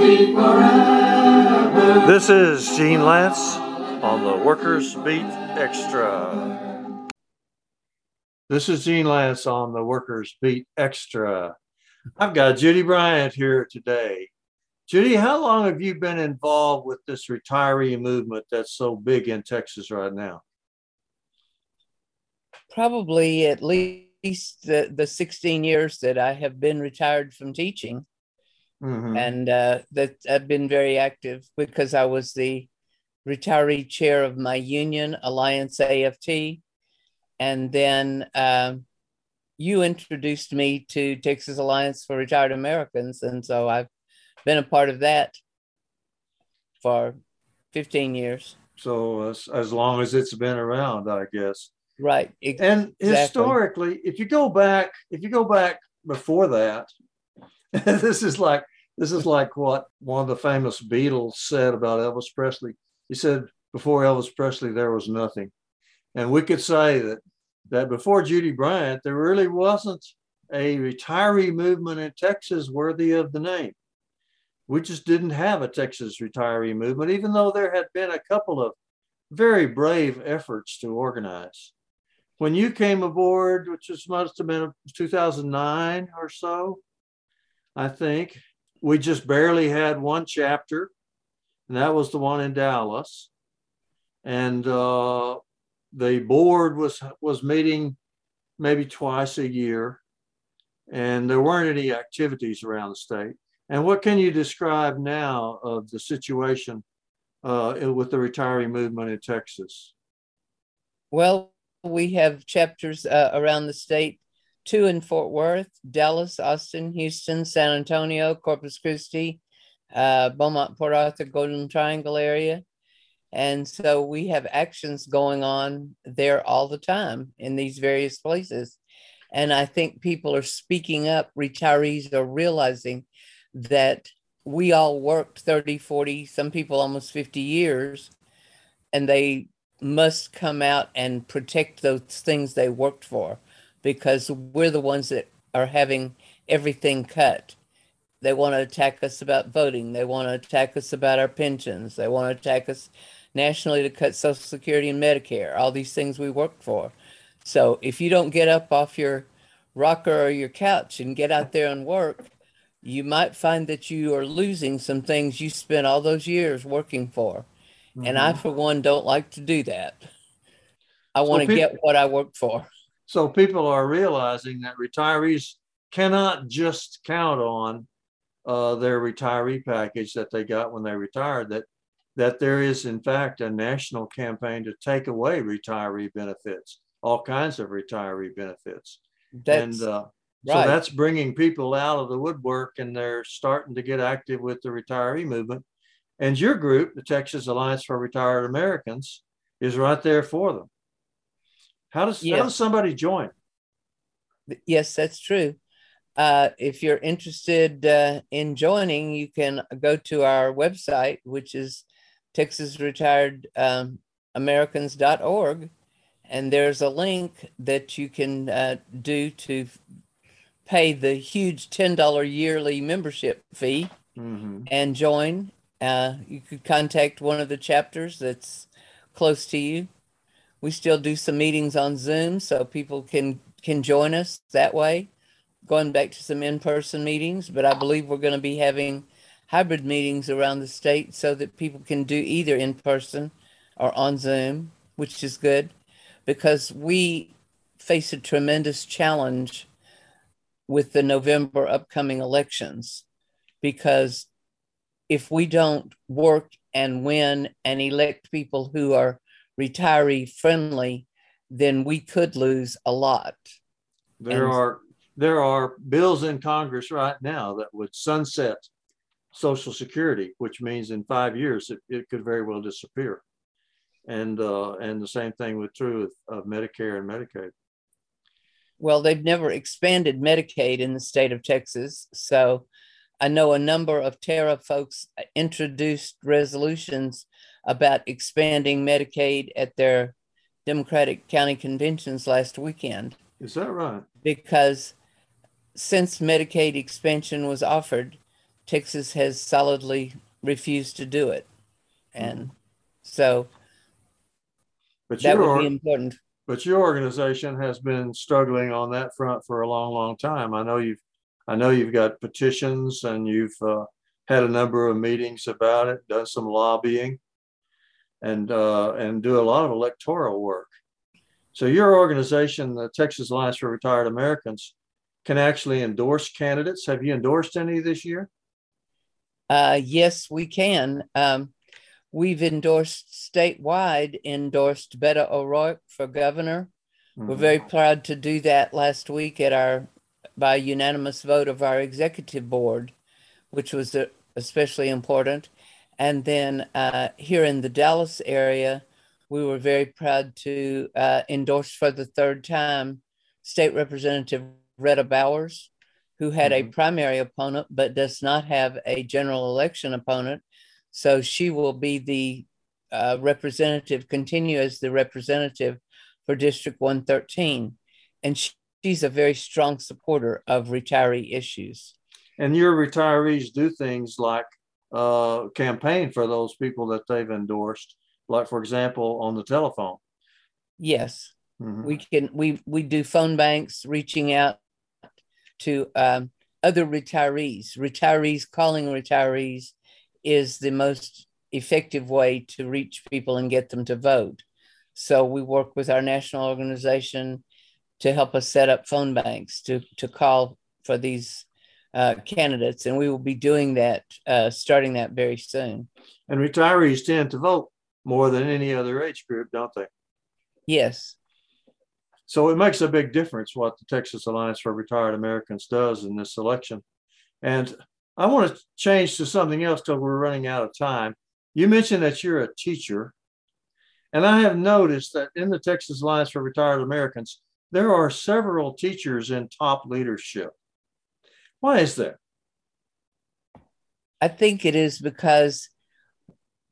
beat forever. This is Gene Lantz on the Workers Beat Extra. This is Gene Lantz on the Workers Beat Extra. I've got Judy Bryant here today. Judy, how long have you been involved with this retiree movement that's so big in Texas right now? Probably at least the, the 16 years that I have been retired from teaching. Mhm. And uh, that I've been very active because I was the retiree chair of my union, Alliance AFT. And then um, you introduced me to Texas Alliance for Retired Americans. And so I've been a part of that for 15 years. So as, as long as it's been around, I guess. Right. And historically, if you go back, if you go back before that, this is like this is like what one of the famous Beatles said about Elvis Presley. He said, "Before Elvis Presley, there was nothing," and we could say that that before Judy Bryant, there really wasn't a retiree movement in Texas worthy of the name. We just didn't have a Texas retiree movement, even though there had been a couple of very brave efforts to organize when you came aboard, which was must have been 2009 or so, I think we just barely had one chapter, and that was the one in Dallas. And uh, the board was was meeting maybe twice a year, and there weren't any activities around the state. And what can you describe now of the situation uh, with the retiree movement in Texas? Well, we have chapters uh, around the state two in Fort Worth, Dallas, Austin, Houston, San Antonio, Corpus Christi, uh, Beaumont, Port Arthur, Golden Triangle area. And so we have actions going on there all the time in these various places. And I think people are speaking up, retirees are realizing that we all worked 30, 40, some people almost 50 years, and they must come out and protect those things they worked for because we're the ones that are having everything cut. They want to attack us about voting. They want to attack us about our pensions. They want to attack us nationally to cut Social Security and Medicare, all these things we worked for. So if you don't get up off your rocker or your couch and get out there and work, you might find that you are losing some things you spent all those years working for. And I, mm-hmm. for one, don't like to do that. I want to peop- get what I worked for. So people are realizing that retirees cannot just count on uh, their retiree package that they got when they retired. That that there is in fact a national campaign to take away retiree benefits, all kinds of retiree benefits, That's and uh, right. so that's bringing people out of the woodwork, and they're starting to get active with the retiree movement. And your group, the Texas Alliance for Retired Americans, is right there for them. How does how does somebody join? Yes, that's true. Uh, if you're interested uh, in joining, you can go to our website, which is texasretiredamericans.org, and there's a link that you can uh, do to pay the huge $10 yearly membership fee Mhm. and join. Uh, you could contact one of the chapters that's close to you. We still do some meetings on Zoom, so people can can join us that way. Going back to some in-person meetings, but I believe we're going to be having hybrid meetings around the state so that people can do either in person or on Zoom, which is good because we face a tremendous challenge with the November upcoming elections because if we don't work and win and elect people who are retiree friendly, then we could lose a lot. There And- are there are bills in Congress right now that would sunset Social Security, which means in five years it, it could very well disappear. And uh, and the same thing with true of, of Medicare and Medicaid. Well, they've never expanded Medicaid in the state of Texas. So I know a number of TARA folks introduced resolutions about expanding Medicaid at their Democratic county conventions last weekend. Is that right? because since Medicaid expansion was offered, Texas has solidly refused to do it. And so But that your, would be important. but your organization has been struggling on that front for a long, long time. I know you've, I know you've got petitions and you've uh, had a number of meetings about it, done some lobbying, and uh, and do a lot of electoral work. So your organization, the Texas Alliance for Retired Americans, can actually endorse candidates. Have you endorsed any this year? Uh, yes, we can. Um, we've endorsed statewide, endorsed Beto O'Rourke for governor. We're Mhm. very proud to do that last week at our, by unanimous vote of our executive board, which was uh, especially important. And then uh, here in the Dallas area, we were very proud to uh, endorse for the third time State Representative Rhetta Bowers, who had a Mhm. primary opponent but does not have a general election opponent. So she will be the uh, representative, continue as the representative for District 113. And she, she's a very strong supporter of retiree issues. And your retirees do things like uh, campaign for those people that they've endorsed, like for example on the telephone. Yes, Mhm. we can we we do phone banks reaching out to um, other retirees. Retirees calling retirees is the most effective way to reach people and get them to vote. So we work with our national organization to help us set up phone banks to to call for these uh, candidates, and we will be doing that uh, starting that very soon. And retirees tend to vote more than any other age group, don't they? Yes. So it makes a big difference what the Texas Alliance for Retired Americans does in this election. And I want to change to something else because we're running out of time. You mentioned that you're a teacher. And I have noticed that in the Texas Alliance for Retired Americans, there are several teachers in top leadership. Why is that? I think it is because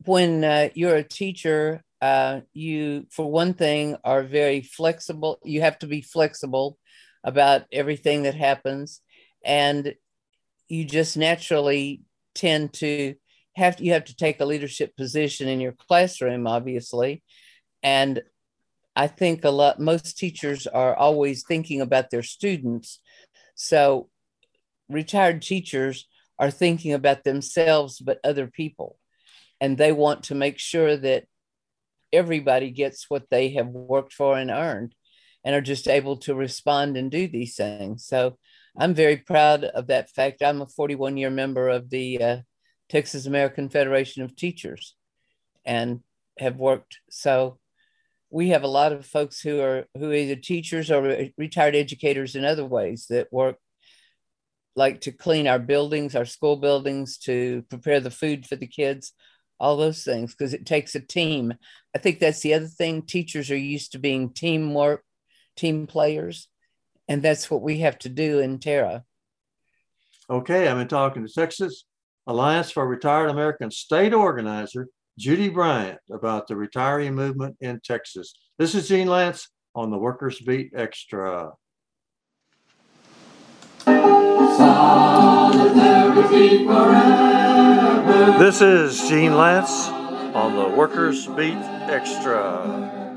when uh, you're a teacher, uh, you, for one thing, are very flexible. You have to be flexible about everything that happens, and you just naturally tend to have you have to take a leadership position in your classroom, obviously, and I think a lot most teachers are always thinking about their students, so retired teachers are thinking about themselves but other people. And they want to make sure that everybody gets what they have worked for and earned and are just able to respond and do these things. So i'm very proud of that fact. I'm a 41 year member of the uh, texas american federation of teachers and have worked. So we have a lot of folks who are who are either teachers or re- retired educators in other ways that work like to clean our buildings, our school buildings, to prepare the food for the kids, all those things, because it takes a team. I think that's the other thing. Teachers are used to being teamwork, team players, and that's what we have to do in TARA. Okay, I've been talking to Texas Alliance for Retired Americans state organizer Judy Bryant about the retiree movement in Texas. This is Gene Lantz on the Workers Beat Extra. This is Gene Lantz on the Workers Beat Extra.